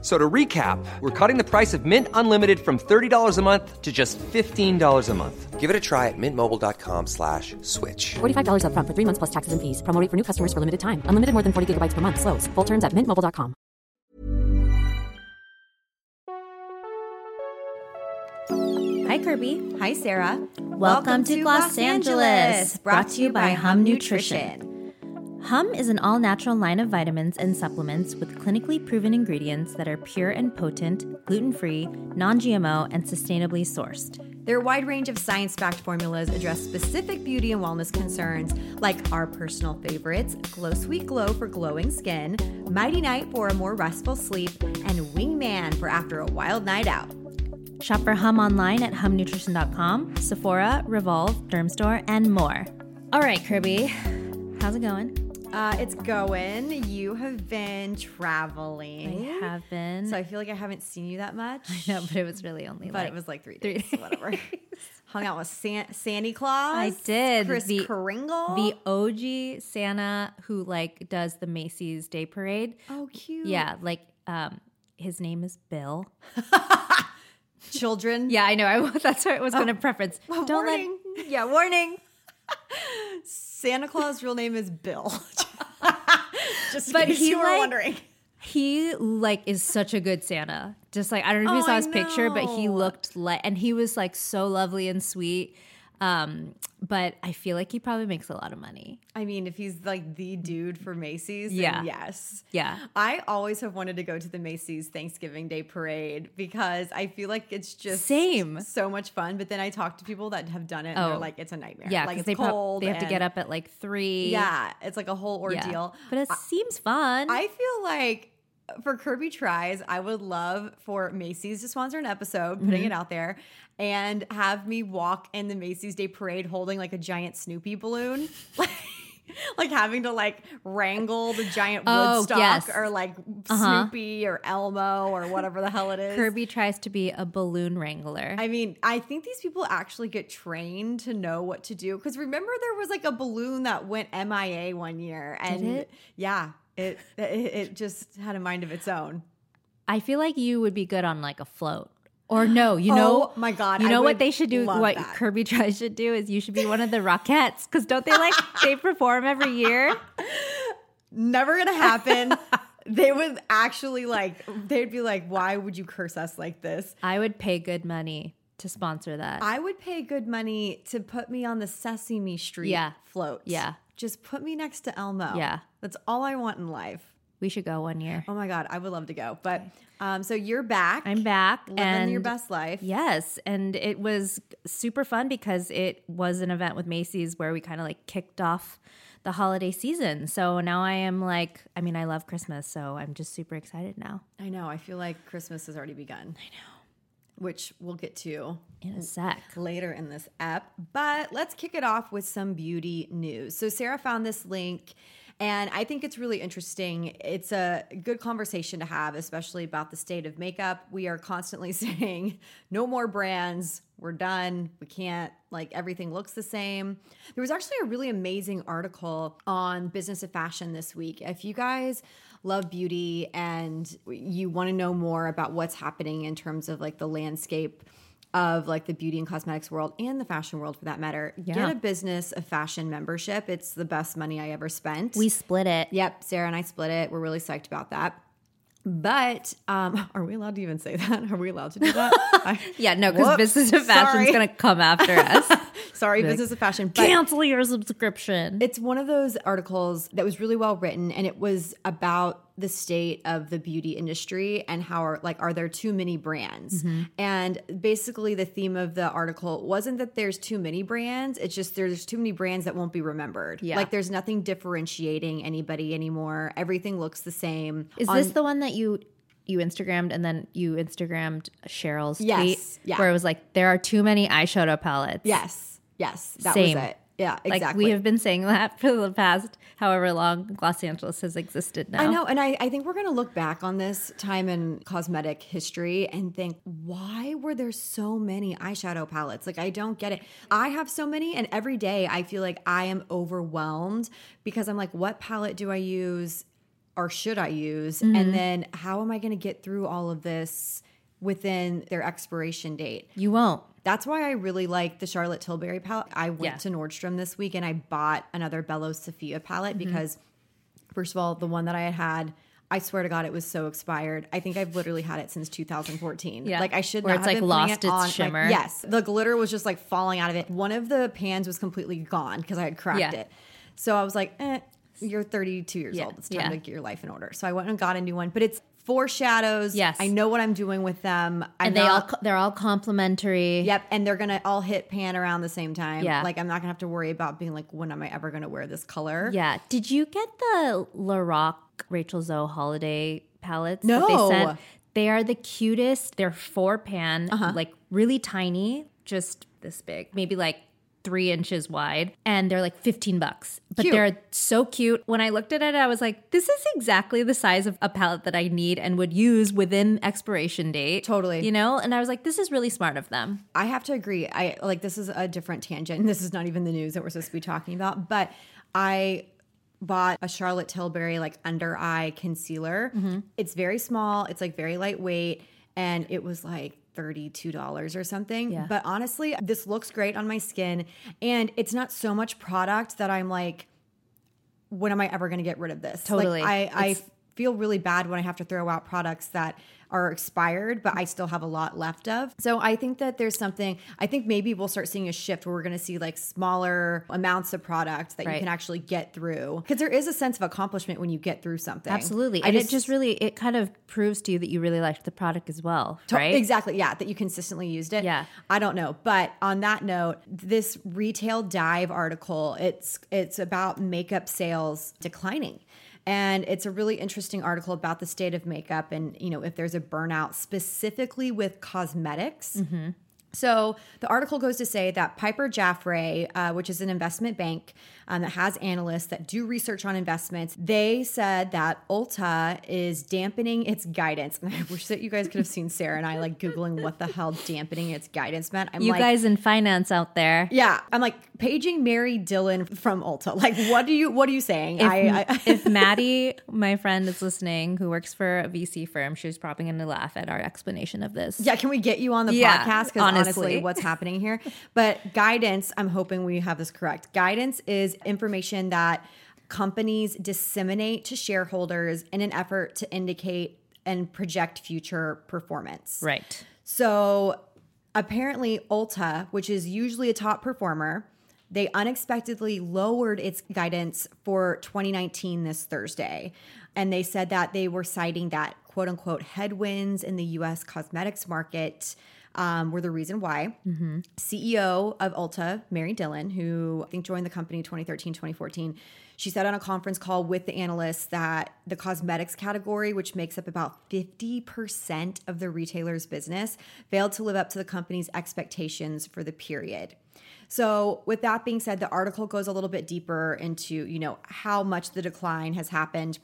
F- So to recap, we're cutting the price of Mint Unlimited from $30 a month to just $15 a month. Give it a try at mintmobile.com slash switch. $45 upfront for three months plus taxes and fees. Promo rate for new customers for limited time. Unlimited more than 40 gigabytes per month. Slows. Full terms at mintmobile.com. Hi, Kirby. Hi, Sarah. Welcome, to Gloss Angeles, brought to you by Hum Nutrition. Hum is an all natural line of vitamins and supplements with clinically proven ingredients that are pure and potent, gluten free, non GMO, and sustainably sourced. Their wide range of science backed formulas address specific beauty and wellness concerns like our personal favorites Glow Sweet Glow for glowing skin, Mighty Night for a more restful sleep, and Wingman for after a wild night out. Shop for Hum online at humnutrition.com, Sephora, Revolve, Dermstore, and more. All right, Kirby, how's it going? Uh, it's going. You have been traveling. I have been. So I feel like I haven't seen you that much. I know, but it was really only But like it was like three three days, whatever. Hung out with San- Santa Claus. I did. Chris The- Kringle. the OG Santa who like does the Macy's Day Parade. oh, cute. Yeah, like um his name is Bill. Children. Yeah, I know. I that's what I was going to preference. Well, Don't let yeah, warning. Santa Claus' real name is Bill. Just But he, you were like- wondering. he like is such a good Santa. Just like I don't know if you Oh, saw I his picture, but he looked like and he was like so lovely and sweet. Um, but I feel like he probably makes a lot of money. I mean, if he's like the dude for Macy's, then Yeah. yes. Yeah. I always have wanted to go to the Macy's Thanksgiving Day parade because I feel like it's just Same. so much fun. But then I talk to people that have done it and they're Oh. like, it's a nightmare. Yeah, like it's they prob- cold. they have to get up at like three. Yeah, it's like a whole Yeah. ordeal. But it seems fun. I feel like for Kirby Tries, I would love for Macy's to sponsor an episode, putting Mm-hmm. it out there, and have me walk in the Macy's Day Parade holding like a giant Snoopy balloon. Like, having to like wrangle the giant Oh, Woodstock yes. or like Uh-huh. Snoopy or Elmo or whatever the hell it is. Kirby tries to be a balloon wrangler. I mean, I think these people actually get trained to know what to do. Because remember, there was like a balloon that went MIA one year, and yeah, it, it it just had a mind of its own. I feel like you would be good on like a float. Or no, you know, Oh my God, you know what they should do? What that. Kirby tries should do is you should be one of the Rockettes because don't they like they perform every year? Never gonna happen. they would actually like, they'd be like, "Why would you curse us like this?" I would pay good money to sponsor that. I would pay good money to put me on the Sesame Street Yeah. float. Yeah. Just put me next to Elmo. Yeah. that's all I want in life. we should go one year. Oh my god, I would love to go. But um, so you're back. I'm back living and your best life. Yes, and it was super fun because it was an event with Macy's where we kind of like kicked off the holiday season. So now I am like, I mean, I love Christmas, so I'm just super excited now. I know. I feel like Christmas has already begun. I know. Which we'll get to In a sec. later in this app. But let's kick it off with some beauty news. So, Sarah found this link, and I think it's really interesting. It's a good conversation to have, especially about the state of makeup. We are constantly saying, no more brands. We're done. We can't, like, everything looks the same. There was actually a really amazing article on Business of Fashion this week. If you guys love beauty and you want to know more about what's happening in terms of like the landscape of like the beauty and cosmetics world and the fashion world for that matter, Yeah. get a business of fashion membership. It's the best money I ever spent. We split it. Yep, Sarah and I split it. We're really psyched about that. But um, are we allowed to even say that? Are we allowed to do that? I- Yeah, no, because Business of fashion is going to come after us. Sorry, business of fashion. Cancel your subscription. It's one of those articles that was really well written, and it was about the state of the beauty industry and how are like are there too many brands? Mm-hmm. And basically, the theme of the article wasn't that there's too many brands; it's just there's too many brands that won't be remembered. Yeah. like there's nothing differentiating anybody anymore. Everything looks the same. Is On- this the one that you you Instagrammed and then you Instagrammed Cheryl's Yes, tweet yeah. where it was like there are too many eyeshadow palettes. Yes, yes, that Same. was it. Yeah, Like exactly. we have been saying that for the past however long Gloss Angeles has existed now. I know, and I, I think we're gonna look back on this time in cosmetic history and think, why were there so many eyeshadow palettes? Like, I don't get it. I have so many, and every day I feel like I am overwhelmed because I'm like, what palette do I use or should I use? Mm-hmm. And then how am I gonna get through all of this within their expiration date? You won't. That's why I really like the Charlotte Tilbury palette. I went Yeah. to Nordstrom this week and I bought another Bella Sofia palette Mm-hmm. because, first of all, the one that I had had, I swear to God, it was so expired. I think I've literally had it since 2014. Yeah. Like I should Where not it's, have like, lost it its on. like, shimmer. yes, the glitter was just like falling out of it. One of the pans was completely gone because I had cracked Yeah. it. So I was like, eh, you're 32 years Yeah. old. It's time Yeah. to get your life in order. So I went and got a new one, but it's four shadows. Yes. I know what I'm doing with them. I'm And they all not- co- they're all complimentary. Yep, and they're gonna all hit pan around the same time. Yeah. like I'm not gonna have to worry about being like, when am I ever gonna wear this color? Yeah. Did you get the Lorac Rachel Zoe holiday palettes? that No. They said they are the cutest. They're four pan, Uh-huh. like really tiny, just this big, maybe like three inches wide, and they're like 15 bucks. But Cute. they're so cute. When I looked at it, I was like, this is exactly the size of a palette that I need and would use within expiration date. Totally. You know? And I was like, this is really smart of them. I have to agree. I like this is a different tangent. This is not even the news that we're supposed to be talking about, but I bought a Charlotte Tilbury like under eye concealer. Mm-hmm. It's very small, it's like very lightweight, and it was like $32 or something. Yeah. But honestly, this looks great on my skin, and it's not so much product that I'm like, when am I ever going to get rid of this? Totally. Like, I, I It's- feel really bad when I have to throw out products that are expired, but I still have a lot left of. So I think that there's something, I think maybe we'll start seeing a shift where we're going to see like smaller amounts of product that you can actually get through. Because there is a sense of accomplishment when you get through something. Absolutely. I and it just really, it kind of proves to you that you really liked the product as well. To- right? Exactly. Yeah. That you consistently used it. Yeah. I don't know. But on that note, this retail dive article, it's it's about makeup sales declining. And it's a really interesting article about the state of makeup and, you know, if there's a burnout specifically with cosmetics. Mm-hmm. So the article goes to say that Piper Jaffray, uh, which is an investment bank um, that has analysts that do research on investments, they said that Ulta is dampening its guidance. And I wish that you guys could have seen Sarah and I like googling what the hell dampening its guidance meant. I'm You like, guys in finance out there. yeah, I'm like paging Mary Dillon from Ulta. Like, what do you what are you saying? If, I, I if Maddie, my friend, is listening, who works for a VC firm, she's probably going to laugh at our explanation of this. Yeah, can we get you on the Yeah, podcast? Because honestly. what's happening here? But guidance, I'm hoping we have this correct. Guidance is information that companies disseminate to shareholders in an effort to indicate and project future performance. Right. So apparently, Ulta, which is usually a top performer, they unexpectedly lowered its guidance for 2019 this Thursday. And they said that they were citing that quote unquote headwinds in the US cosmetics market um, were the reason why. CEO of Ulta, Mary Dillon, who I think joined the company in 2013, 2014, she said on a conference call with the analysts that the cosmetics category, which makes up about 50% of the retailer's business, failed to live up to the company's expectations for the period. So, with that being said, the article goes a little bit deeper into, you know, how much the decline has happened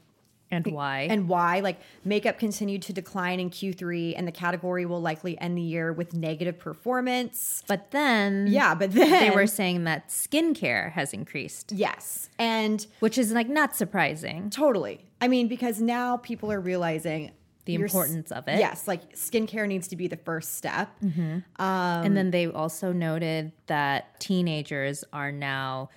And why? and why like makeup continued to decline in Q3 and the category will likely end the year with negative performance. but then, Yeah, but then they were saying that skincare has increased, yes. And which is like not surprising. totally. I mean because now people are realizing The importance of it. Yes, like skincare needs to be the first step. and Um, then they also noted that teenagers are now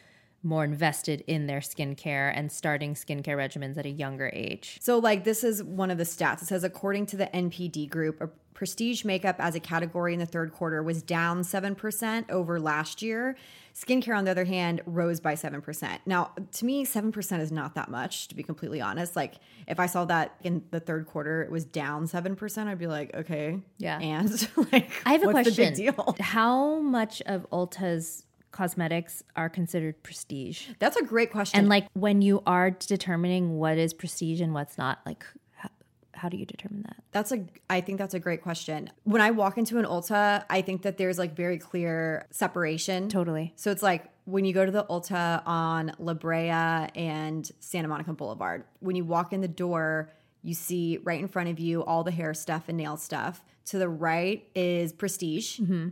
more invested in their skincare and starting skincare regimens at a younger age. So, like, this is one of the stats. It says, according to the NPD group, a prestige makeup as a category in the third quarter was down 7% over last year. Skincare, on the other hand, rose by 7%. Now, to me, 7% is not that much, to be completely honest. Like, if I saw that in the third quarter, it was down 7%, I'd be like, okay. Yeah. And, like, I have a question. the big deal? How much of Ulta's cosmetics are considered prestige? That's a great question. And like when you are determining what is prestige and what's not, like how, how do you determine that? That's a I think that's a great question. When I walk into an Ulta, I think that there's like very clear separation. Totally. So it's like when you go to the Ulta on La Brea and Santa Monica Boulevard, when you walk in the door, you see right in front of you all the hair stuff and nail stuff. To the right is prestige mm-hmm.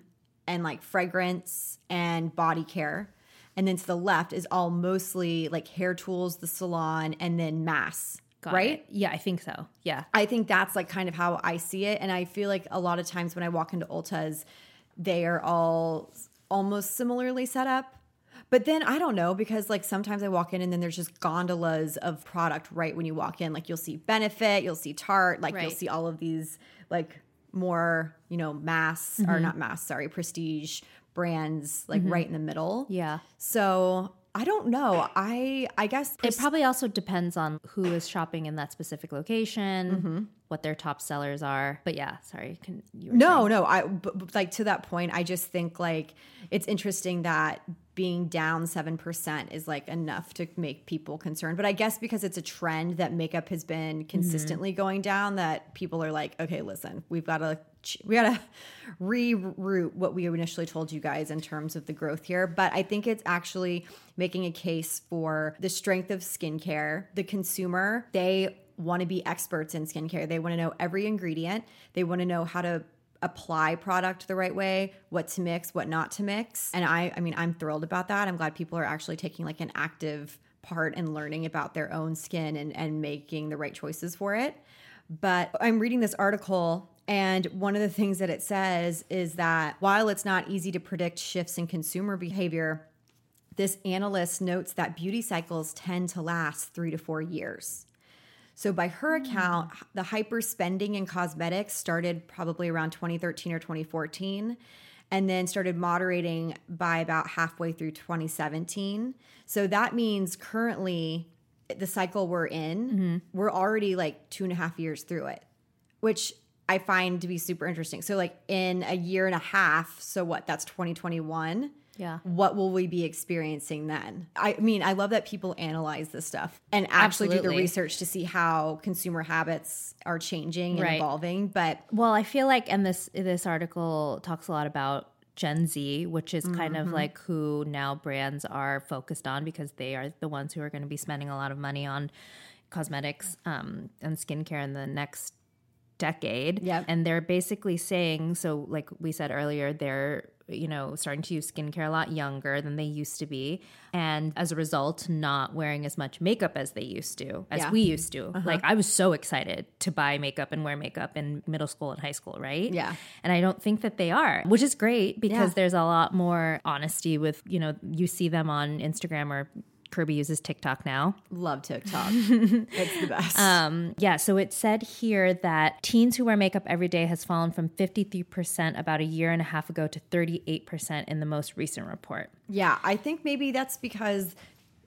And like fragrance and body care. And then to the left is all mostly like hair tools, the salon, and then mass. Got right? it. Yeah, I think so. Yeah. I think that's like kind of how I see it. And I feel like a lot of times when I walk into Ulta's, they are all almost similarly set up. But then I don't know because like sometimes I walk in and then there's just gondolas of product right when you walk in. Like you'll see Benefit, you'll see Tarte, like you'll see all of these like more, you know, mass or mm-hmm. not mass, sorry, prestige brands like mm-hmm. right in the middle. Yeah. So I don't know. I I guess It probably also depends on who is shopping in that specific location, mm-hmm. what their top sellers are. But yeah, sorry. Can you No, no. I but, but, like to that point. I just think like it's interesting that being down seven percent is like enough to make people concerned. But I guess because it's a trend that makeup has been mm-hmm. consistently going down, that people are like, okay, listen, we've got to we got to reroute what we initially told you guys in terms of the growth here. But I think it's actually making a case for the strength of skincare. The consumer, they want to be experts in skincare. They want to know every ingredient. They want to know how to apply product the right way, what to mix, what not to mix. And I I mean, I'm thrilled about that. I'm glad people are actually taking like an active part in learning about their own skin and and making the right choices for it. But I'm reading this article and one of the things that it says is that while it's not easy to predict shifts in consumer behavior, this analyst notes that beauty cycles tend to last 3 to 4 years. So, by her account, mm. the hyper spending in cosmetics started probably around 2013 or 2014 and then started moderating by about halfway through 2017. So, that means currently the cycle we're in, mm-hmm. we're already like two and a half years through it, which I find to be super interesting. So, like in a year and a half, so what? That's 2021 Yeah. what will we be experiencing then? I mean, I love that people analyze this stuff and actually do the research to see how consumer habits are changing and Right. evolving. But Well, I feel like, and this this article talks a lot about Gen Z, which is kind of like who now brands are focused on because they are the ones who are going to be spending a lot of money on cosmetics um, and skincare in the next decade. Yep. And they're basically saying, so like we said earlier, they're you know starting to use skincare a lot younger than they used to be and as a result not wearing as much makeup as they used to as Yeah. we used to uh-huh. like i was so excited to buy makeup and wear makeup in middle school and high school right Yeah. and i don't think that they are which is great because Yeah. there's a lot more honesty with you know you see them on instagram or kirby uses tiktok now love TikTok. it's the best. um, yeah, so it said here that teens who wear makeup every day has fallen from 53% about a year and a half ago to 38% in the most recent report. yeah, I think maybe that's because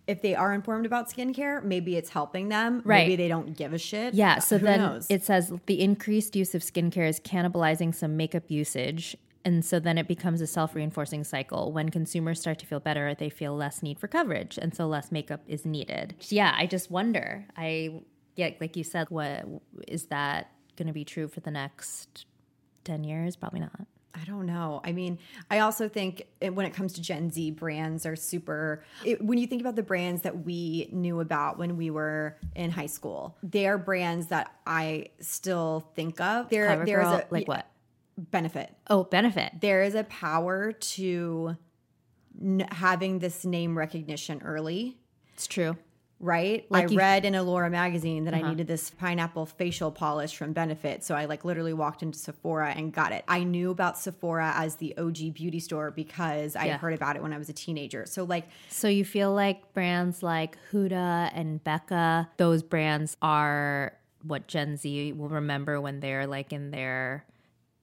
if they are informed about skincare, maybe it's helping them. Right. Maybe they don't give a shit. Yeah, so Who then knows? it says the increased use of skincare is cannibalizing some makeup usage. And so then it becomes a self reinforcing cycle. When consumers start to feel better, they feel less need for coverage. And so less makeup is needed. Yeah, I just wonder. I, yeah, like you said, what is that going to be true for the next 10 years? Probably not. I don't know. I mean, I also think when it comes to Gen Z, brands are super. It, when you think about the brands that we knew about when we were in high school, they are brands that I still think of. There, there is a like what? Benefit. Oh, benefit. There is a power to n- having this name recognition early. It's true. Right. Like I Uh-huh. read in Allura magazine that I needed this pineapple facial polish from Benefit. So I like literally walked into Sephora and got it. I knew about Sephora as the OG beauty store because I Yeah. heard about it when I was a teenager. So like So you feel like brands like Huda and Becca, those brands are what Gen Z will remember when they're like in their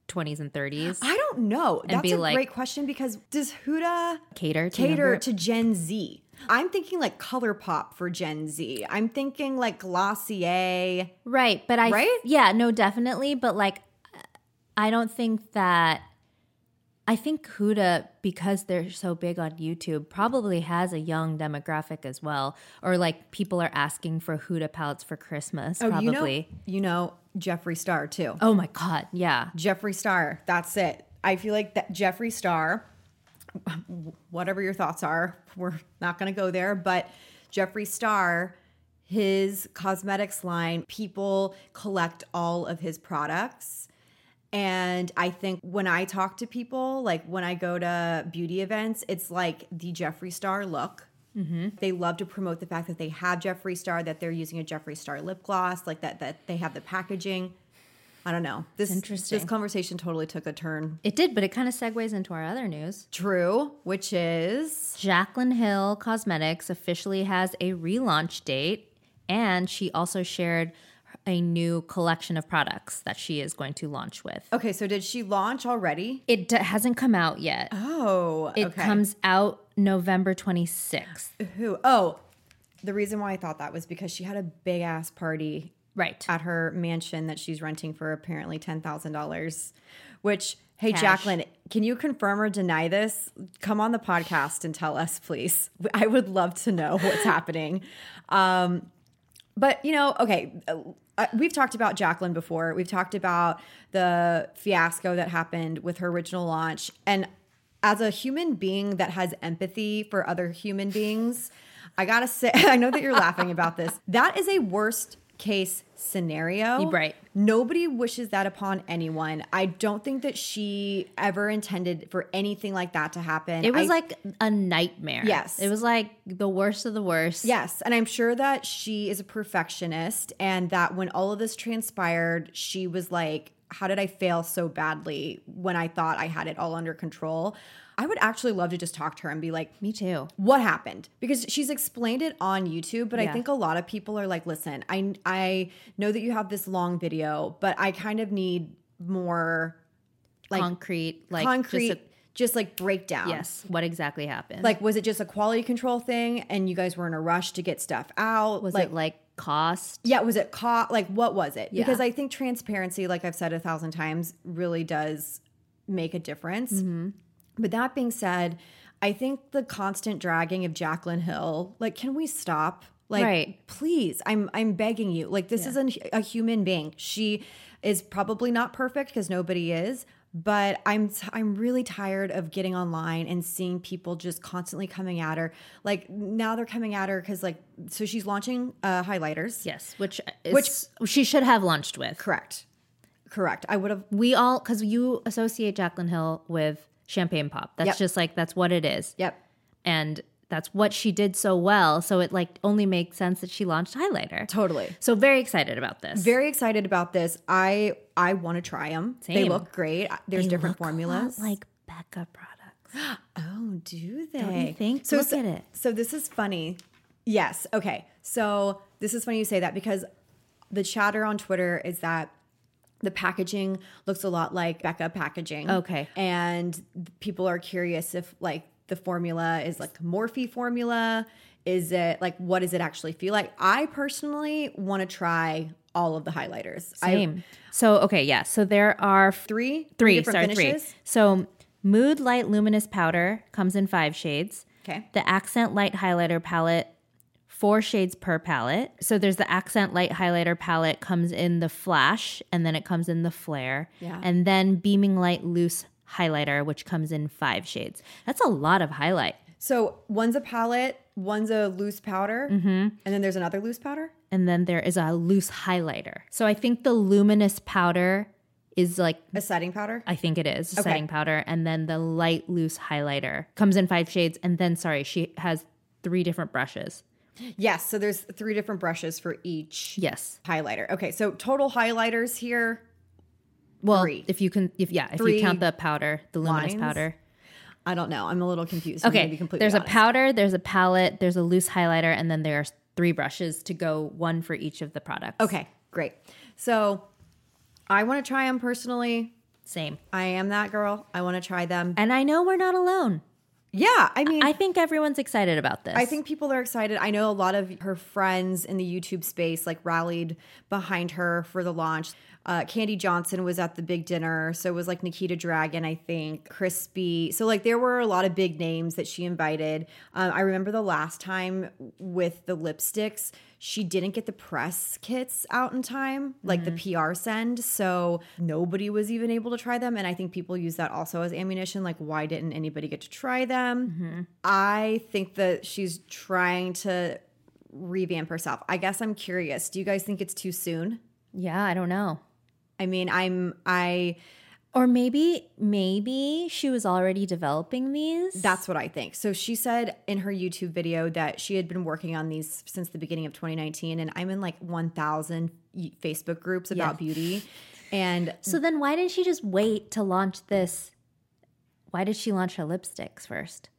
20s and 30s. I don't know. That's be a like- great question because does Huda Cater to cater to Gen Z? I'm thinking like ColourPop for Gen Z. I'm thinking like Glossier. Right, but I Right? yeah, no definitely, but like I don't think that I think Huda because they're so big on YouTube probably has a young demographic as well or like people are asking for Huda palettes for Christmas Oh, probably. you know, you know Jeffree Star too. Oh my god, yeah. Jeffree Star. That's it. I feel like that Jeffree Star. whatever your thoughts are, we're not going to go there. But Jeffree Star, his cosmetics line, people collect all of his products. And I think when I talk to people, like when I go to beauty events, it's like the Jeffree Star look. Mm-hmm. They love to promote the fact that they have Jeffree Star, that they're using a Jeffree Star lip gloss, like that that they have the packaging. I don't know. This interesting. This conversation totally took a turn. It did, but it kind of segues into our other news. True, which is Jaclyn Hill Cosmetics officially has a relaunch date, and she also shared a new collection of products that she is going to launch with. okay. So did she launch already? It d- hasn't come out yet. Oh, it okay. comes out November 26th. Who? Oh, the reason why I thought that was because she had a big ass party Right. at her mansion that she's renting for apparently ten thousand dollars. Which, hey, Cash. Jaclyn, can you confirm or deny this? Come on the podcast and tell us, please. I would love to know what's happening. Um, but you know, okay, uh, we've talked about Jaclyn before. We've talked about the fiasco that happened with her original launch, and as a human being that has empathy for other human beings, I gotta say, I know that you're laughing about this. That is a worst case scenario. Right. Nobody wishes that upon anyone. I don't think that she ever intended for anything like that to happen. It was I- like a nightmare. Yes. It was like the worst of the worst. Yes, and I'm sure that she is a perfectionist and that when all of this transpired, she was like, how did I fail so badly when I thought I had it all under control? I would actually love to just talk to her and be like, Me too. what happened because she's explained it on YouTube but I think a lot of people are like listen I I know that you have this long video but I kind of need more like concrete, like concrete Just just, like breakdown yes. What exactly happened? like was it just a quality control thing and you guys were in a rush to get stuff out was like it like cost? yeah was it cost? like what was it Yeah. because i think transparency like i've said a thousand times really does make a difference Mm-hmm. but that being said i think the constant dragging of jaclyn hill like can we stop like Right. please i'm i'm begging you like this is an, a human being she is probably not perfect because nobody is but I'm I'm really tired of getting online and seeing people just constantly coming at her. Like now they're coming at her because like so she's launching uh, highlighters. Yes, which which she should have launched with. Correct. Correct. I would have. We all because you associate Jaclyn Hill with champagne pop. That's Yep. just like that's what it is. Yep. and that's what she did so well. So it like only makes sense that she launched highlighter. Totally. So very excited about this. Very excited about this. I I want to try them. They look great. There's They different look a lot formulas. like Becca products. oh, do they? Don't you think? So Look so, at it. So this is funny. Yes. Okay. So this is funny you say that because the chatter on Twitter is that the packaging looks a lot like Becca packaging. Okay. And people are curious if like the formula is like Morphe formula. Is it like what does it actually feel like? I personally want to try all of the highlighters. I- Same. so okay, yeah. So there are f- three, three, sorry, finishes. three. So Mood Light Luminous Powder comes in five shades. Okay. The Accent Light Highlighter palette, four shades per palette. So there's the Accent Light Highlighter palette comes in the flash, and then it comes in the flare. Yeah. And then Beaming Light Loose Highlighter, which comes in five shades. That's a lot of highlight. So one's a palette, one's a loose powder, Mm-hmm. and then there's another loose powder. And then there is a loose highlighter. So I think the luminous powder is like A setting powder. I think it is a Okay. setting powder, and then the light loose highlighter comes in five shades, and then sorry, she has three different brushes. Yes, so there's three different brushes for each Yes, highlighter. Okay, so total highlighters here. Well, Three. if you can, if yeah, if Three you count the powder, the luminous lines? powder. I don't know. I'm a little confused. Okay, there's honest. a powder, there's a palette, there's a loose highlighter, and then there are three brushes to go one for each of the products. Okay, great. So I want to try them personally. same. I am that girl. I want to try them. And I know we're not alone. Yeah, I mean, I think everyone's excited about this. I think people are excited. I know a lot of her friends in the YouTube space like rallied behind her for the launch. Uh, Kandee Johnson was at the big dinner, so it was like Nikita Dragun, I think, Chrisspy. So like there were a lot of big names that she invited. Um, I remember the last time with the lipsticks, she didn't get the press kits out in time, like the PR send. So nobody was even able to try them. And I think people use that also as ammunition. Like, why didn't anybody get to try them? I think that she's trying to revamp herself. I guess I'm curious. Do you guys think it's too soon? Yeah, I don't know. I mean, I'm, I, Or maybe, maybe she was already developing these. That's what I think. So she said in her YouTube video that she had been working on these since the beginning of 2019, and I'm in like 1,000 Facebook groups about Yeah. beauty. And so then why didn't she just wait to launch this? Why did she launch her lipsticks first?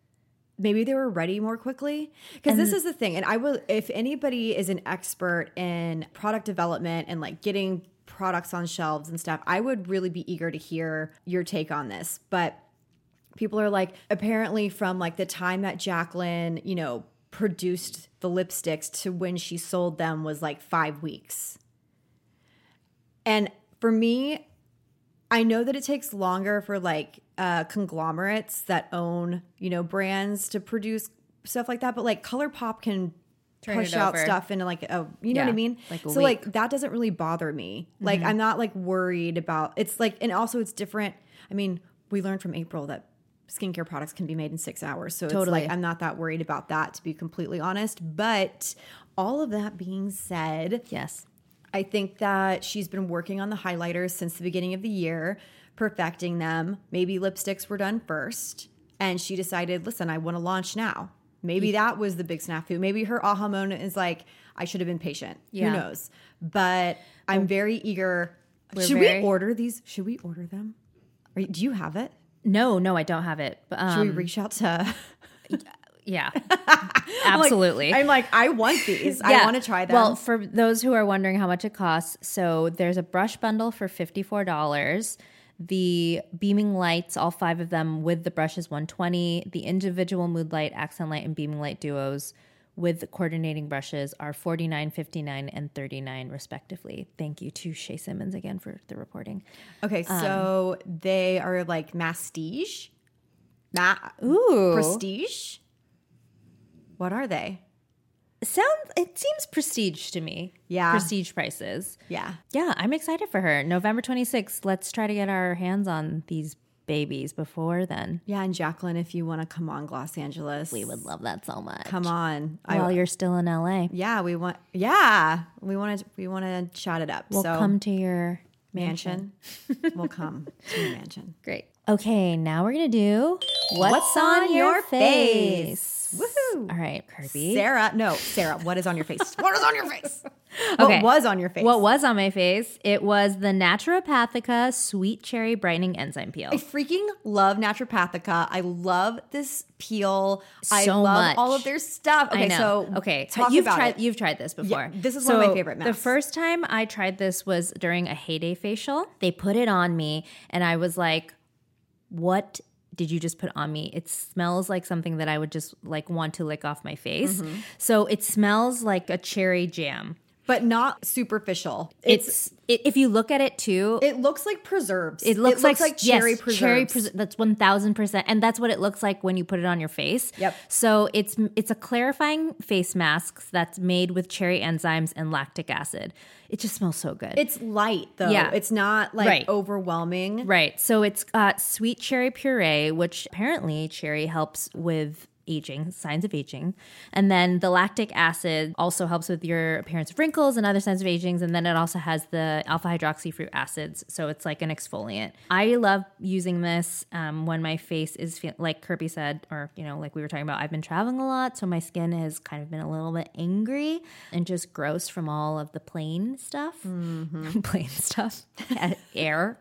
maybe they were ready more quickly because this is the thing and i will if anybody is an expert in product development and like getting products on shelves and stuff i would really be eager to hear your take on this. But people are like apparently from like the time that jaclyn you know produced the lipsticks to when she sold them was like five weeks. And for me I know that it takes longer for like uh, conglomerates that own, you know, brands to produce stuff like that, but like ColourPop can Turn push out stuff in like a, you know what I mean? like so week. like that doesn't really bother me. Like mm-hmm. I'm not like worried about. It's like, and also it's different. I mean, we learned from April that skincare products can be made in six hours, so Totally. it's like I'm not that worried about that to be completely honest. But all of that being said, Yes. I think that she's been working on the highlighters since the beginning of the year, perfecting them. Maybe lipsticks were done first. And she decided, listen, I want to launch now. Maybe that was the big snafu. Maybe her aha moment is like, I should have been patient. Yeah. Who knows? But I'm very eager. We're Should very- we order these? Should we order them? Are you, do you have it? No, no, I don't have it. But Should we um, reach out to? yeah, I'm like- absolutely. I'm like, I want these. I want to try them. Well, for those who are wondering how much it costs, so there's a brush bundle for $54. The beaming lights, all five of them with the brushes 120. The individual mood light, accent light, and beaming light duos with coordinating brushes are 49, 59, and 39 respectively. Thank you to Shay Simmons again for the reporting. okay, um, so they are like mastige. Ma- Ooh. prestige. What are they? Sounds it seems prestige to me. Yeah. Prestige prices. Yeah. Yeah, I'm excited for her. November 26th. Let's try to get our hands on these babies before then. Yeah, and Jaclyn, if you want to come on Gloss Angeles, We would love that so much. come on. While you're still in LA. yeah, we want. Yeah, we want to. We want to chat it up. We'll so come to your mansion. we'll come to your mansion. Great. Okay, now we're gonna do what's, on your face? Woohoo! All right, Kirby. Sarah, no, Sarah. What is on your face? what is on your face? Okay. What was on your face? What was on my face? It was the Naturopathica Sweet Cherry Brightening Enzyme Peel. I freaking love Naturopathica. I love this peel. I love much. all of their stuff. Okay, so okay, talk you've about tried it. you've tried this before. this is one of my favorite masks. The first time I tried this was during a heyday facial. They put it on me, and I was like, "What did you just put on me? It smells like something that I would just like want to lick off my face." Mm-hmm. So it smells like a cherry jam. But not superficial. It's, it, if you look at it too, It looks like preserves. It looks, like, cherry yes, preserves. Cherry pres- that's one thousand percent, and that's what it looks like when you put it on your face. Yep. So it's it's a clarifying face mask that's made with cherry enzymes and lactic acid. It just smells so good. It's light though. Yeah. It's not like Right. overwhelming. right. So it's got sweet cherry puree, which apparently cherry helps with aging, signs of aging, and then the lactic acid also helps with your appearance of wrinkles and other signs of aging. And then it also has the alpha hydroxy fruit acids, so it's like an exfoliant. I love using this um, when my face is feel- like Kirby said, or you know, like we were talking about. I've been traveling a lot, so my skin has kind of been a little bit angry and just gross from all of the plane stuff, plane stuff, air,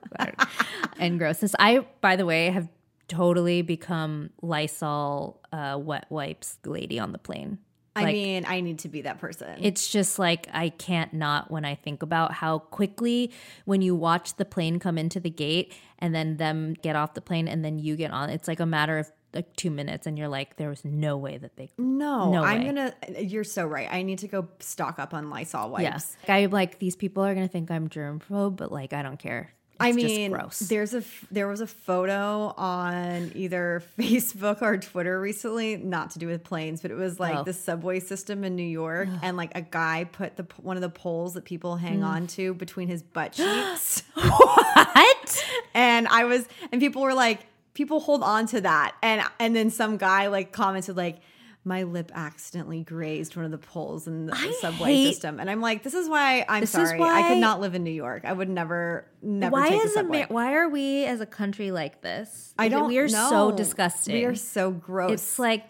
and grossness. I, by the way, have totally become Lysol uh, wet wipes lady on the plane. I mean, I need to be that person. it's just like I can't not when I think about how quickly when you watch the plane come into the gate and then them get off the plane and then you get on, it's like a matter of like two minutes and you're like, there was no way that they no, No I'm way. gonna. You're so right. I need to go stock up on Lysol wipes. Yes. I'm like, these people are to think I'm germ phobe, but like, I don't care. I mean, gross. there's a there was a photo on either Facebook or Twitter recently, not to do with planes, but it was like Oh. the subway system in New York, and like a guy put the one of the poles that people hang Mm. on to between his butt cheeks, what? and I was, and people were like, people hold on to that, and and then some guy like commented like. My lip accidentally grazed one of the poles in the I subway hate- system, and I'm like, "This is why I'm sorry. I could not live in New York. I would never, never Why take the is subway." Amer- Why are we as a country like this? I don't. We are know. so disgusting. We are so gross. It's like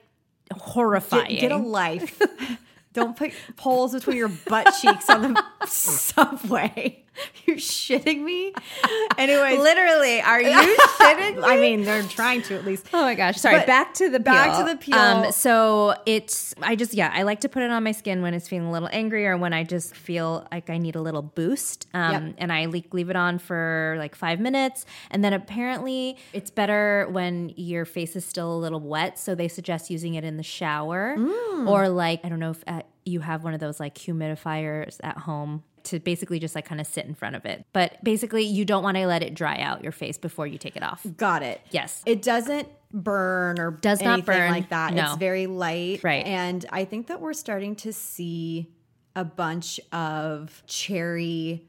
horrifying. get, get a life. don't put poles between your butt cheeks on the subway. You're shitting me. Anyways, Literally, are you shitting? me? I mean, they're trying to at least. Oh my gosh! Sorry. But back to the peel. back to the peel. Um, so it's I just yeah I like to put it on my skin when it's feeling a little angry or when I just feel like I need a little boost. Um, Yep. and I leave, leave it on for like five minutes, and then apparently it's better when your face is still a little wet. So they suggest using it in the shower Mm. or like I don't know if uh, you have one of those like humidifiers at home. To basically just like kind of sit in front of it. But basically, you don't want to let it dry out your face before you take it off. Got it. Yes. It doesn't burn or Does not burn. like that. No. It's very light. Right. And I think that we're starting to see a bunch of cherry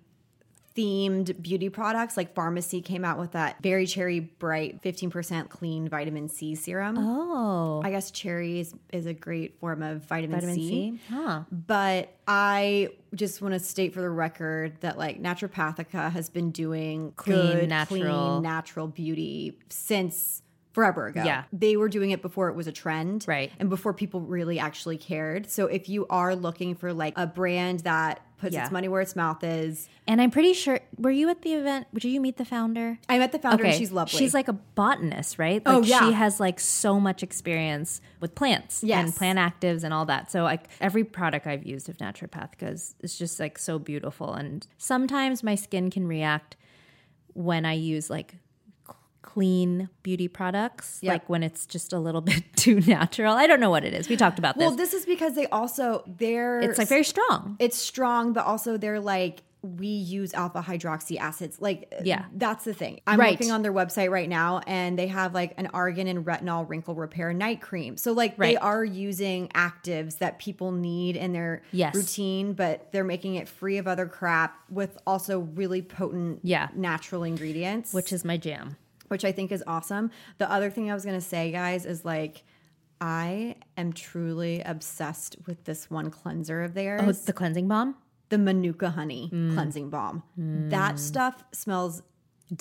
themed beauty products like Farmacy came out with that very cherry bright 15% clean vitamin c serum Oh. i guess cherry is, is a great form of vitamin, Vitamin c, C? Huh. but i just want to state for the record that like naturopathica has been doing Clean, good, natural. clean natural beauty since forever ago Yeah. they were doing it before it was a trend Right. and before people really actually cared so if you are looking for like a brand that puts Yeah. its money where its mouth is And I'm pretty sure. Were you at the event? Did you meet the founder? i met the founder and she's lovely She's like a botanist, right? Oh, Like yeah. She has like so much experience with plants and plant actives and all that. So like every product I've used of Naturopathica is, just like so beautiful. And sometimes my skin can react when I use like clean beauty products, Yep. like when it's just a little bit too natural. I don't know what it is. We talked about this. well this is because they also they're it's like very strong. it's strong, but also they're like we use alpha hydroxy acids. Like, Yeah. that's the thing. I'm Right. looking on their website right now, and they have like an argan and retinol wrinkle repair night cream. So like they are using actives that people need in their Yes. routine, but they're making it free of other crap with also really potent, Yeah. natural ingredients, Which is my jam. Which I think is awesome. The other thing I was going to say, guys, is like I am truly obsessed with this one cleanser of theirs Oh, the cleansing balm? the Manuka honey Mm. cleansing balm. That stuff smells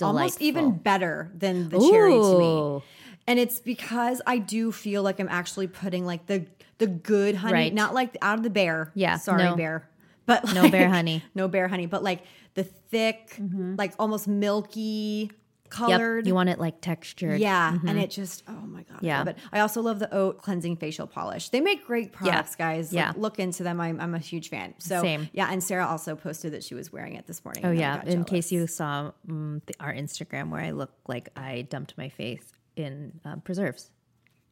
almost even better than the cherry to me. And it's because I do feel like I'm actually putting like the the good honey, Right. not like out of the bear. Yeah, sorry, no. bear. But No bear honey. Mm-hmm. no bear honey. But like the thick, like almost milky colored. Yep. You want it like textured. yeah, and it just oh my god, Yeah. I it. I also love the oat cleansing facial polish. They make great products, guys. Like, Yeah. look into them. I'm, I'm a huge fan. So Same. yeah, and Sarah also posted that she was wearing it this morning. Oh yeah. In case you saw um, the, our Instagram where I look like I dumped my face in um, preserves.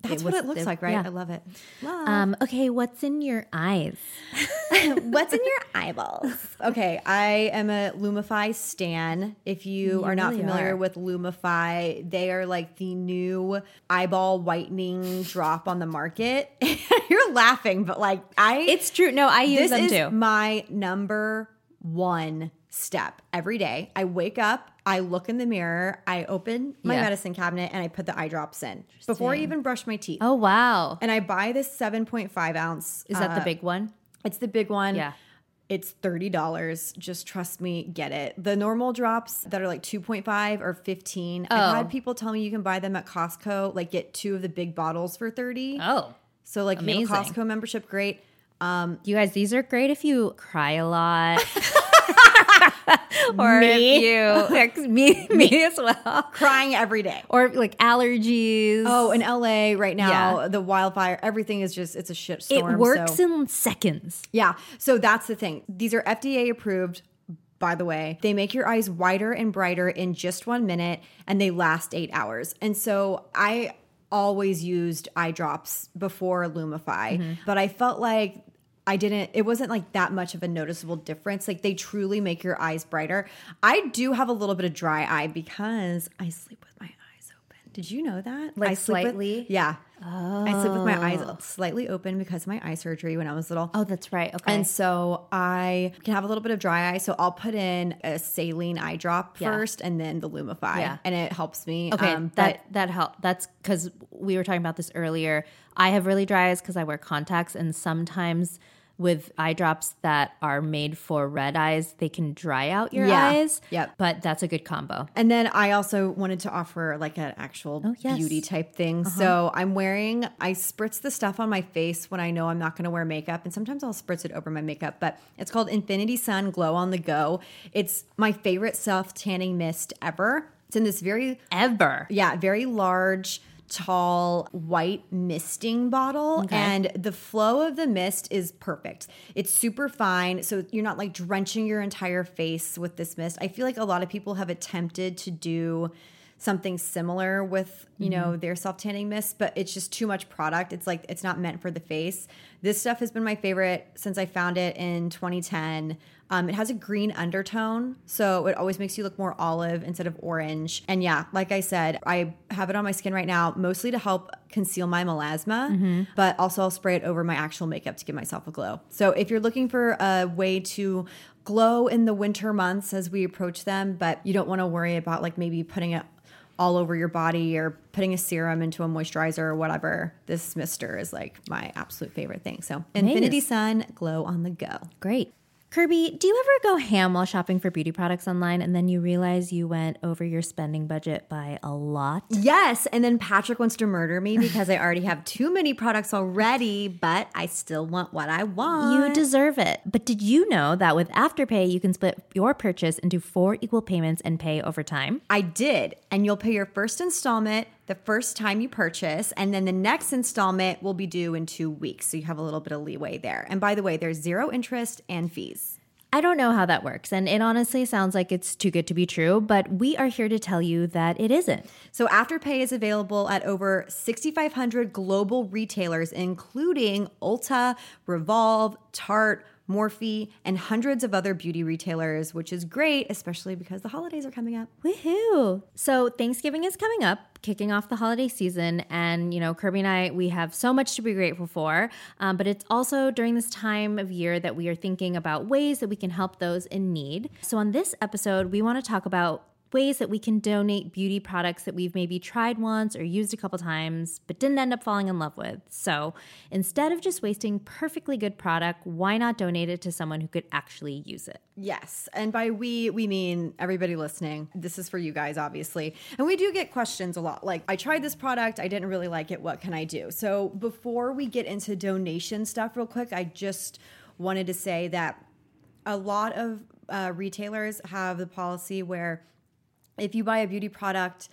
That's it what it looks it- like, right? yeah. I love it. Um, okay, what's in your eyes? What's in your eyeballs? Okay, I am a Lumify stan. If you, are not really familiar are. with Lumify, they are like the new eyeball whitening drop on the market. You're laughing, but like I, It's true. No, I use this them is too. my number one step every day. I wake up, I look in the mirror, I open my Yeah. medicine cabinet, and I put the eye drops in before I even brush my teeth. oh wow. And I buy this 7.5 ounce. Is that the uh, big one? It's the big one. Yeah. It's $30. Just trust me, get it. The normal drops that are like 2.5 or 15. Oh. I've had people tell me you can buy them at Costco, like get two of the big bottles for 30. Oh. So like amazing. Costco membership, great. You guys, these are great if you cry a lot. or if you like, me me as well. Crying every day. Or like allergies. Oh, in LA right now, Yeah. the wildfire, everything is just, it's a shit storm. it works so- in seconds. Yeah. So that's the thing. These are FDA approved, by the way. They make your eyes whiter and brighter in just one minute and they last eight hours. And so I always used eye drops before Lumify, mm-hmm. but I felt like I didn't, it wasn't like that much of a noticeable difference. Like they truly make your eyes brighter. I do have a little bit of dry eye because I sleep with my eyes open. Did you know that? Like I sleep with- slightly? yeah. Oh I sleep with my eyes slightly open because of my eye surgery when I was little. Oh, that's right. Okay. And so I can have a little bit of dry eye. So I'll put in a saline eye drop Yeah. first and then the Lumify. Yeah. And it helps me. Okay, Um, that that help. That's because we were talking about this earlier. I have really dry eyes because I wear contacts, and sometimes with eye drops that are made for red eyes, they can dry out your Yeah. eyes. Yep. But that's a good combo. And then I also wanted to offer like an actual Oh, yes. Uh-huh. beauty type thing. So I'm wearing, I spritz the stuff on my face when I know I'm not going to wear makeup. And sometimes I'll spritz it over my makeup, but it's called Infinity Sun Glow on the Go. It's my favorite self tanning mist ever. It's in this very Ever. yeah, very large, tall, white misting bottle. And the flow of the mist is perfect. It's super fine. So you're not like drenching your entire face with this mist. I feel like a lot of people have attempted to do something similar with you know their self tanning mist but it's just too much product. It's like it's not meant for the face. This stuff has been my favorite since i found it in 2010 um, it has a green undertone so it always makes you look more olive instead of orange. And yeah like i said i have it on my skin right now mostly to help conceal my melasma but also i'll spray it over my actual makeup to give myself a glow. So if you're looking for a way to glow in the winter months as we approach them but you don't want to worry about like maybe putting it all over your body or putting a serum into a moisturizer or whatever. This mister is like my absolute favorite thing. So Infinity Nice. Sun Glow on the Go. Great. Kirby, do you ever go ham while shopping for beauty products online and then you realize you went over your spending budget by a lot? Yes, and then Patrick wants to murder me because I already have too many products already, but I still want what I want. You deserve it. But did you know that with Afterpay, you can split your purchase into four equal payments and pay over time? I did. And you'll pay your first installment the first time you purchase. And then the next installment will be due in two weeks. So you have a little bit of leeway there. And by the way, there's zero interest and fees. I don't know how that works, and it honestly sounds like it's too good to be true, but we are here to tell you that it isn't. So Afterpay is available at over 6,500 global retailers, including Ulta, Revolve, Tarte, Morphe, and hundreds of other beauty retailers, which is great, especially because the holidays are coming up. Woohoo! So Thanksgiving is coming up, kicking off the holiday season, and you know, Kirby and I, we have so much to be grateful for. Um, but it's also during this time of year that we are thinking about ways that we can help those in need. So on this episode, we want to talk about ways that we can donate beauty products that we've maybe tried once or used a couple times but didn't end up falling in love with. So instead of just wasting perfectly good product, why not donate it to someone who could actually use it? Yes. And by we, we mean everybody listening. This is for you guys, obviously. And we do get questions a lot like, I tried this product, I didn't really like it. What can I do? So before we get into donation stuff, real quick, I just wanted to say that a lot of uh, retailers have the policy where if you buy a beauty product,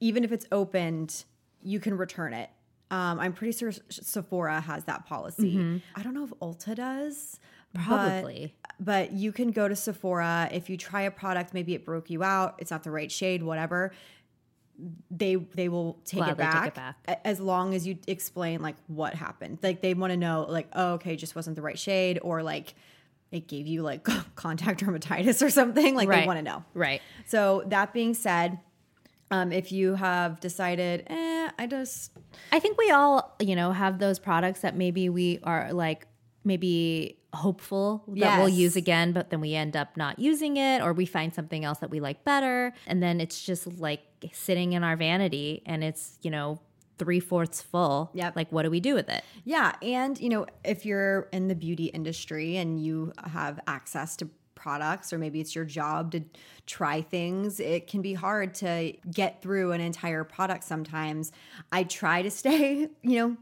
even if it's opened, you can return it. Um, I'm pretty sure Sephora has that policy. I don't know if Ulta does. Probably. but you can go to Sephora if you try a product, maybe it broke you out, it's not the right shade, whatever. They they will take it, Gladly take back, it back. as long as you explain like what happened. Like they want to know like oh okay, just wasn't the right shade or like it gave you like contact dermatitis or something. Like they want to know. Right. So that being said, um, if you have decided, eh, I just I think we all, you know, have those products that maybe we are like maybe hopeful that we'll use again, but then we end up not using it or we find something else that we like better. And then it's just like sitting in our vanity and it's, you know, three fourths full. Yeah. Like, what do we do with it? Yeah, and you know, if you're in the beauty industry and you have access to products or maybe it's your job to try things, it can be hard to get through an entire product sometimes. I try to stay, you know,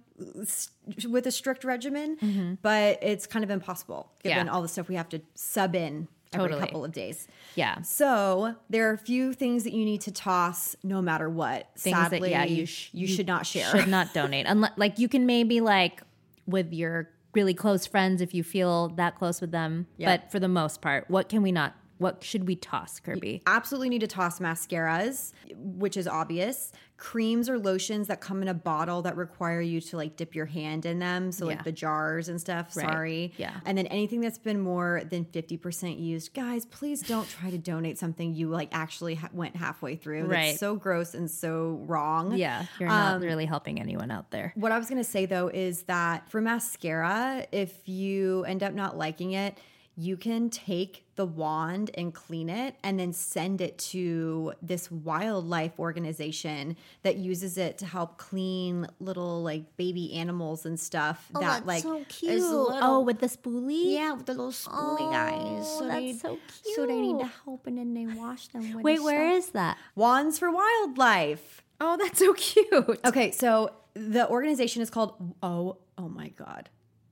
with a strict regimen, but it's kind of impossible given Mm-hmm. Yeah. all the stuff we have to sub in every Totally. couple of days. Yeah. So there are a few things that you need to toss no matter what. Things Sadly, that, yeah, you, sh- you should not share. Should not donate. Unless, like, you can maybe like with your really close friends if you feel that close with them. Yep. But for the most part, what can we not What should we toss, Kirby? absolutely need to toss mascaras, which is obvious. Creams or lotions that come in a bottle that require you to like dip your hand in them. So, Yeah. like the jars and stuff. Right. Sorry. Yeah. And then anything that's been more than 50% used. Guys, please don't try to donate something you like actually ha- went halfway through. That's Right. so gross and so wrong. Yeah, you're not um, really helping anyone out there. What I was going to say though is that for mascara, if you end up not liking it, you can take the wand and clean it and then send it to this wildlife organization that uses it to help clean little like baby animals and stuff oh, that like is little- oh, with the spoolie? yeah, with the little spoolie oh, guys. Oh, So that's so cute So they need to help and then they wash them with Wait, the where stuff. is that? Wands for Wildlife. Oh, that's so cute. Okay, so the organization is called Oh, oh my god.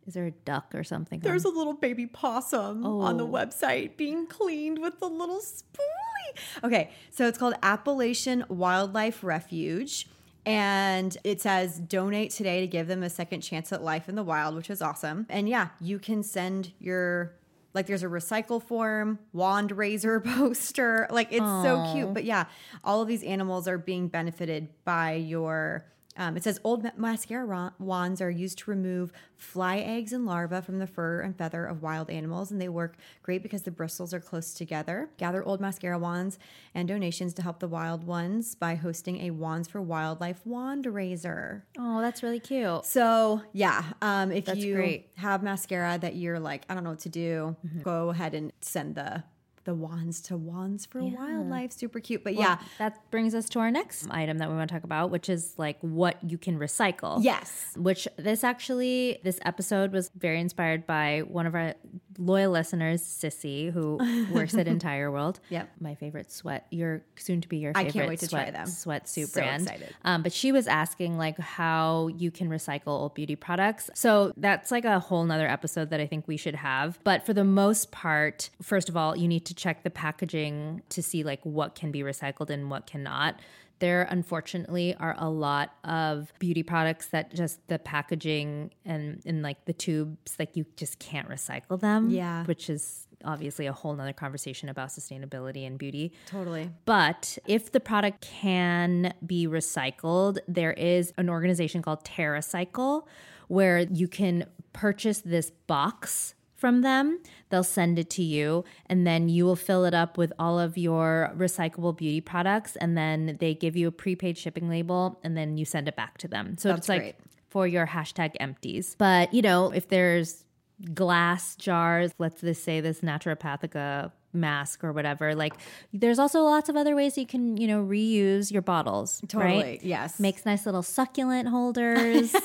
Is there a duck or something? There's a little baby possum on the Oh. website being cleaned with the little spoolie. Okay, so it's called Appalachian Wildlife Refuge. And it says donate today to give them a second chance at life in the wild, which is awesome. And yeah, you can send your like there's a recycle form, wand raiser poster. Like it's so cute. But yeah, all of these animals are being benefited by your um, it says old mascara wands are used to remove fly eggs and larvae from the fur and feather of wild animals, and they work great because the bristles are close together. Gather old mascara wands and donations to help the wild ones by hosting a Wands for Wildlife wand raiser. Oh, that's really cute. So yeah, um, if That's you great. have mascara that you're like, I don't know what to do, go ahead and send the the wands to Wands for Wildlife. Super cute, but yeah, That brings us to our next item that we want to talk about, which is like what you can recycle. yes, Which this actually, this episode was very inspired by one of our loyal listeners, Sissy, who works at Entireworld. Yep. My favorite sweat, your soon to be your favorite I can't wait to try sweat, them. sweatsuit So brand. excited. Um, but she was asking like how you can recycle old beauty products. So that's like a whole nother episode that I think we should have. But for the most part, first of all, you need to check the packaging to see like what can be recycled and what cannot. There unfortunately are a lot of beauty products that just the packaging and in like the tubes, like you just can't recycle them. Yeah. Which is obviously a whole nother conversation about sustainability and beauty. totally. But if the product can be recycled, there is an organization called TerraCycle where you can purchase this box from them. They'll send it to you, and then you will fill it up with all of your recyclable beauty products. And then they give you a prepaid shipping label, and then you send it back to them. So That's it's like great. for your hashtag empties. But, you know, if there's glass jars, let's just say this naturopathica uh, mask or whatever, like there's also lots of other ways you can, you know, reuse your bottles. Totally, Right? yes. Makes nice little succulent holders.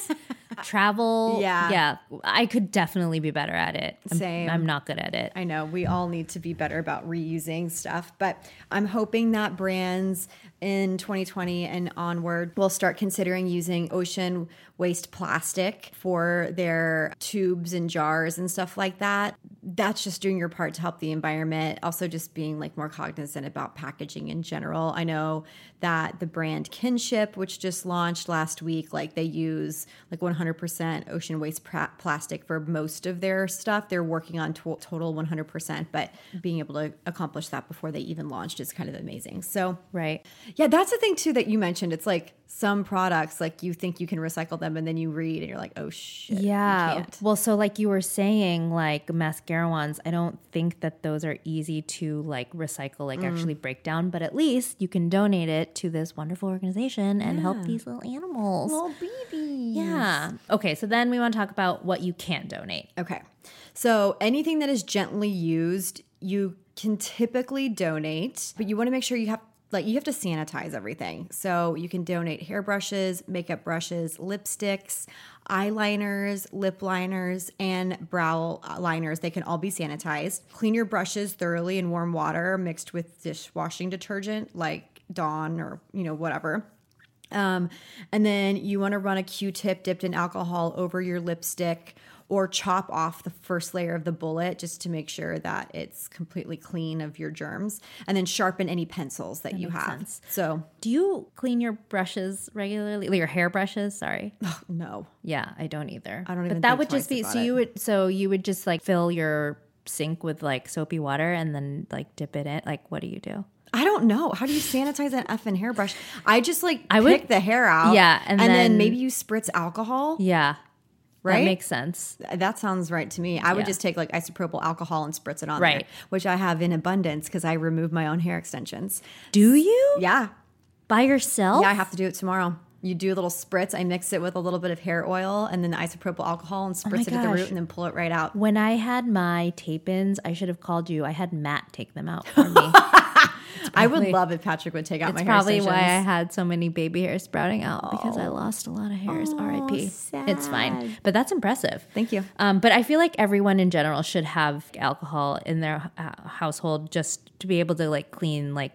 travel. Yeah. Yeah. I could definitely be better at it. I'm, Same. I'm not good at it. I know we all need to be better about reusing stuff, but I'm hoping that brands in 2020 and onward will start considering using ocean waste plastic for their tubes and jars and stuff like that. That's just doing your part to help the environment. Also, just being like more cognizant about packaging in general. I know that the brand Kinship, which just launched last week, like they use like 100% ocean waste pra- plastic for most of their stuff. They're working on to- total 100%, but being able to accomplish that before they even launched is kind of amazing. So, Right. yeah, that's the thing too that you mentioned. It's like some products, like you think you can recycle them, and then you read and you're like, oh shit. Yeah. can't. Well, so like you were saying, like mascara ones, I don't think that those are easy to like recycle, like mm. actually break down, but at least you can donate it to this wonderful organization and help these little animals. Little baby. yeah. Okay. So then we want to talk about what you can donate. Okay. So anything that is gently used, you can typically donate, but you want to make sure you have like you have to sanitize everything. So you can donate hairbrushes, makeup brushes, lipsticks, eyeliners, lip liners, and brow liners. They can all be sanitized. Clean your brushes thoroughly in warm water mixed with dishwashing detergent like Dawn or, you know, whatever. Um, and then you want to run a Q-tip dipped in alcohol over your lipstick or chop off the first layer of the bullet just to make sure that it's completely clean of your germs. And then sharpen any pencils that, you have. sense. So, Do you clean your brushes regularly? Your hair brushes? Sorry. no. Yeah, I don't either. I don't But that would just be so it. you would so you would just like fill your sink with like soapy water and then like dip it in? Like, what do you do? I don't know. How do you sanitize an effing hairbrush? I just like I pick would- the hair out. Yeah, and and, then, then- maybe you spritz alcohol. Yeah. That makes sense. That sounds right to me. I would Yeah. just take like isopropyl alcohol and spritz it on Right. there, which I have in abundance because I remove my own hair extensions. Do you? Yeah, By yourself? yeah, I have to do it tomorrow. You do a little spritz. I mix it with a little bit of hair oil and then the isopropyl alcohol and Oh spritz it at the root and then pull it right out. When I had my tape-ins, I should have called you. I had Matt take them out for me. I would love if Patrick would take out my It's hair probably why I had so many baby hairs sprouting out because I lost a lot of hairs. R.I.P. It's fine, but that's impressive. Thank you. Um, but I feel like everyone in general should have alcohol in their uh, household just to be able to like clean like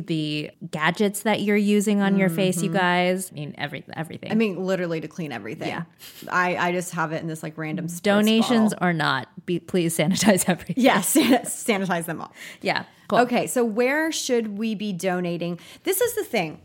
the gadgets that you're using on your face. You guys, I mean every everything. Mm-hmm. I mean, literally to clean everything. Yeah. I, I just have it in this like random donations bottle. or not, be, please sanitize everything. Yes, sanitize them all. Yeah. Cool. Okay, so where should we be donating? This is the thing.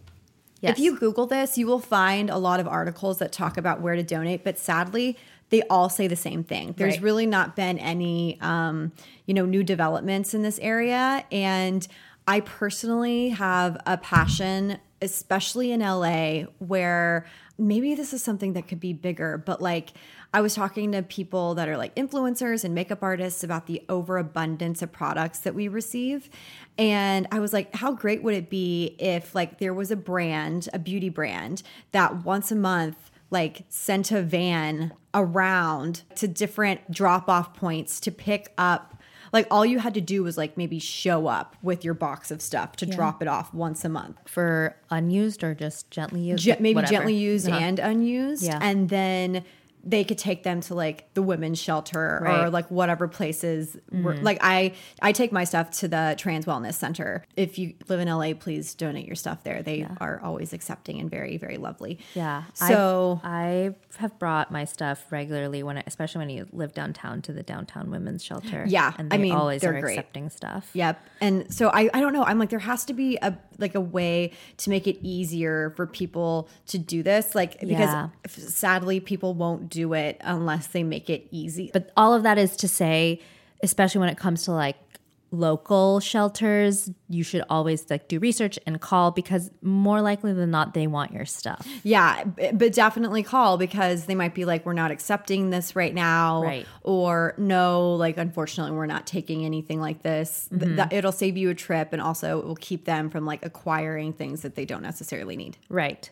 Yes. If you Google this, you will find a lot of articles that talk about where to donate, but sadly, they all say the same thing. There's Right. really not been any, um, you know, new developments in this area, and I personally have a passion, especially in LA, where maybe this is something that could be bigger, but like. I was talking to people that are like influencers and makeup artists about the overabundance of products that we receive. And I was like, how great would it be if like there was a brand, a beauty brand that once a month like sent a van around to different drop off points to pick up like all you had to do was like maybe show up with your box of stuff to drop it off once a month. For unused or just gently used? Ge- maybe Whatever. gently used Uh-huh. and unused Yeah. and then they could take them to like the women's shelter or Right. Mm-hmm. like whatever places were like i i take my stuff to the trans wellness center if you live in la please donate your stuff there they are always accepting and very very lovely Yeah. so I, I have brought my stuff regularly when, I, especially when you live downtown to the downtown women's shelter. Yeah, and I mean, always they're are great. accepting stuff. Yep. And so I, I don't know. I'm like, there has to be a like a way to make it easier for people to do this. Like because Yeah. sadly people won't do it unless they make it easy. But all of that is to say, especially when it comes to like local shelters, you should always like do research and call because more likely than not, they want your stuff. Yeah, but definitely call because they might be like, we're not accepting this right now, Right. Or no, like unfortunately, we're not taking anything like this. Mm-hmm. that it'll save you a trip, and also it will keep them from like acquiring things that they don't necessarily need. Right.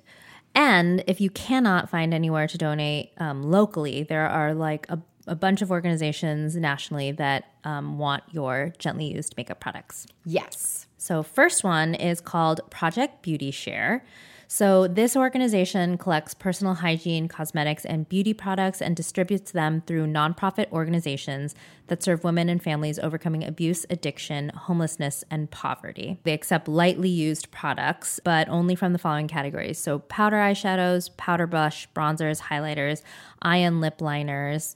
And if you cannot find anywhere to donate um, locally, there are like a, a bunch of organizations nationally that um, want your gently used makeup products. Yes. So, first one is called Project Beauty Share. So, this organization collects personal hygiene, cosmetics, and beauty products and distributes them through nonprofit organizations that serve women and families overcoming abuse, addiction, homelessness, and poverty. They accept lightly used products, but only from the following categories so, powder eyeshadows, powder brush, bronzers, highlighters, eye and lip liners,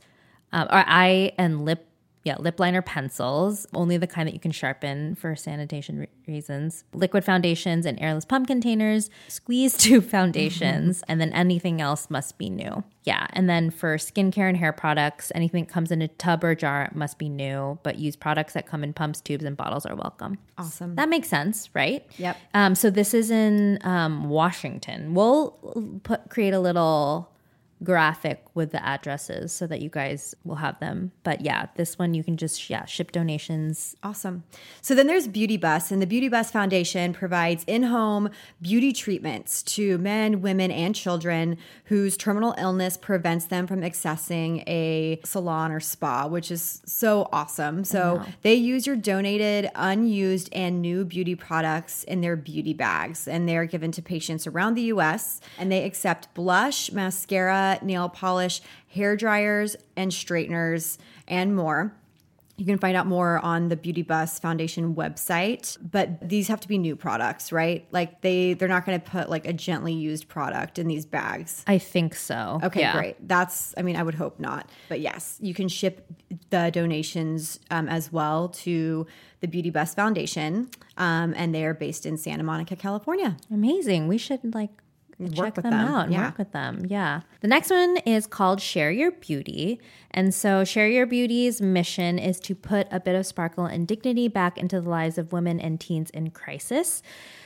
um, or eye and lip yeah, lip liner pencils, only the kind that you can sharpen for sanitation re- reasons. Liquid foundations and airless pump containers, squeeze tube foundations, and then anything else must be new. Yeah, and then for skincare and hair products, anything that comes in a tub or jar must be new, but used products that come in pumps, tubes, and bottles are welcome. Awesome. That makes sense, right? Yep. Um, so this is in um, Washington. We'll put create a little graphic with the addresses so that you guys will have them. But yeah, this one you can just yeah ship donations. Awesome. So then there's Beauty Bus, and the Beauty Bus Foundation provides in home beauty treatments to men, women, and children whose terminal illness prevents them from accessing a salon or spa, which is so awesome. So they use your donated, unused, and new beauty products in their beauty bags, and they're given to patients around the US. And they accept blush, mascara, nail polish, hair dryers, and straighteners, and more. You can find out more on the Beauty Bus Foundation website, but these have to be new products, right? Like they they're not going to put like a gently used product in these bags. I think so. Okay, Yeah. great. That's I mean I would hope not. But yes, you can ship the donations um, as well to the Beauty Bus Foundation um, and they are based in Santa Monica, California. Amazing. We should like work with them, out and Yeah. work with them. Yeah. The next one is called Share Your Beauty. And so, Share Your Beauty's mission is to put a bit of sparkle and dignity back into the lives of women and teens in crisis.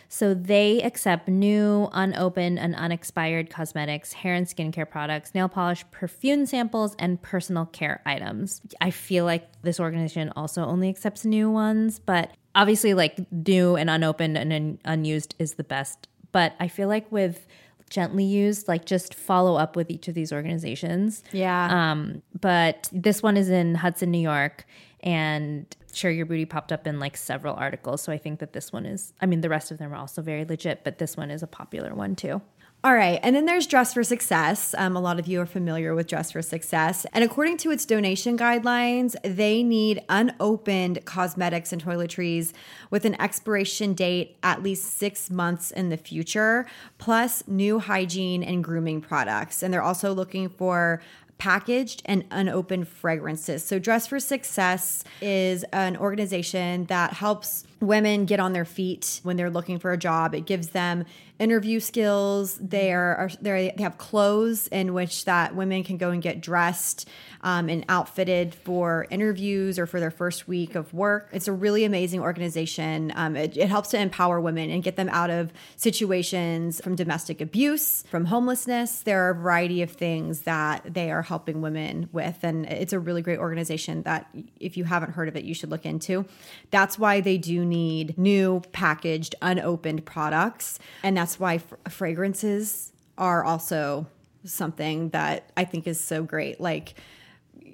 So, they accept new, unopened, and unexpired cosmetics, hair and skincare products, nail polish, perfume samples, and personal care items. I feel like this organization also only accepts new ones, but obviously, like new and unopened and un- unused is the best. But I feel like with gently used, like just follow up with each of these organizations. Yeah. Um, but this one is in Hudson, New York, and Share Your Beauty popped up in like several articles. So I think that this one is, I mean, the rest of them are also very legit, but this one is a popular one too. All right. And then there's Dress for Success. Um, a lot of you are familiar with Dress for Success. And according to its donation guidelines, they need unopened cosmetics and toiletries with an expiration date at least six months in the future, plus new hygiene and grooming products. And they're also looking for packaged and unopened fragrances. So, Dress for Success is an organization that helps women get on their feet when they're looking for a job. It gives them interview skills. They are they have clothes in which that women can go and get dressed um, and outfitted for interviews or for their first week of work. It's a really amazing organization. Um, it, it helps to empower women and get them out of situations from domestic abuse, from homelessness. There are a variety of things that they are helping women with, and it's a really great organization that if you haven't heard of it, you should look into. That's why they do need new packaged, unopened products, and that's why fr- fragrances are also something that I think is so great. Like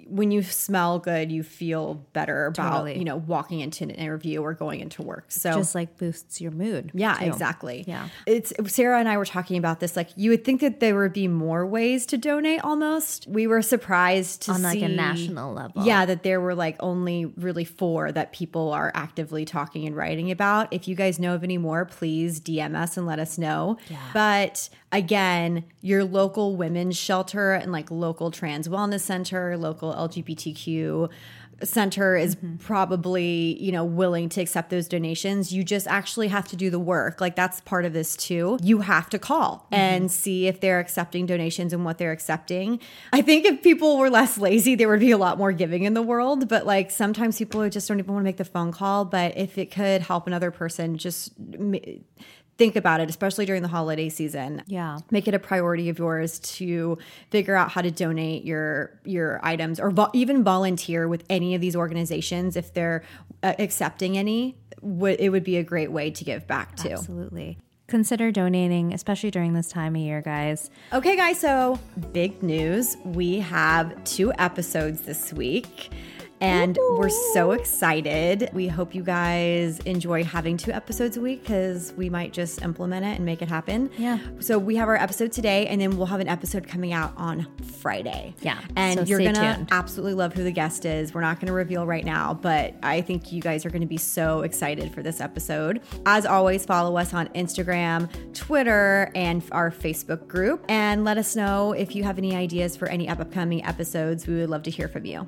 when you smell good, you feel better about Totally. you know walking into an interview or going into work. So Just like boosts your mood. yeah, too. exactly. Yeah. It's Sarah and I were talking about this. Like you would think that there would be more ways to donate almost. We were surprised to On, like, a national level. Yeah, that there were like only really four that people are actively talking and writing about. If you guys know of any more, please DM us and let us know. Yeah. But again, your local women's shelter and like local trans wellness center, local LGBTQ center is mm-hmm. probably you know willing to accept those donations. You just actually have to do the work. Like that's part of this too. You have to call mm-hmm. and see if they're accepting donations and what they're accepting. I think if people were less lazy there would be a lot more giving in the world. But like sometimes people just don't even want to make the phone call. But if it could help another person just think about it especially during the holiday season Yeah. make it a priority of yours to figure out how to donate your your items or vo- even volunteer with any of these organizations if they're uh, accepting any would it would be a great way to give back to Absolutely. Consider donating, especially during this time of year, guys. okay guys so big news we have two episodes this week and we're so excited. We hope you guys enjoy having two episodes a week because we might just implement it and make it happen. Yeah. So we have our episode today, and then we'll have an episode coming out on Friday. Yeah, And so you're gonna absolutely love who the guest is. We're not gonna reveal right now, but I think you guys are gonna be so excited for this episode. As always, follow us on Instagram, Twitter, and our Facebook group, and let us know if you have any ideas for any upcoming episodes. We would love to hear from you.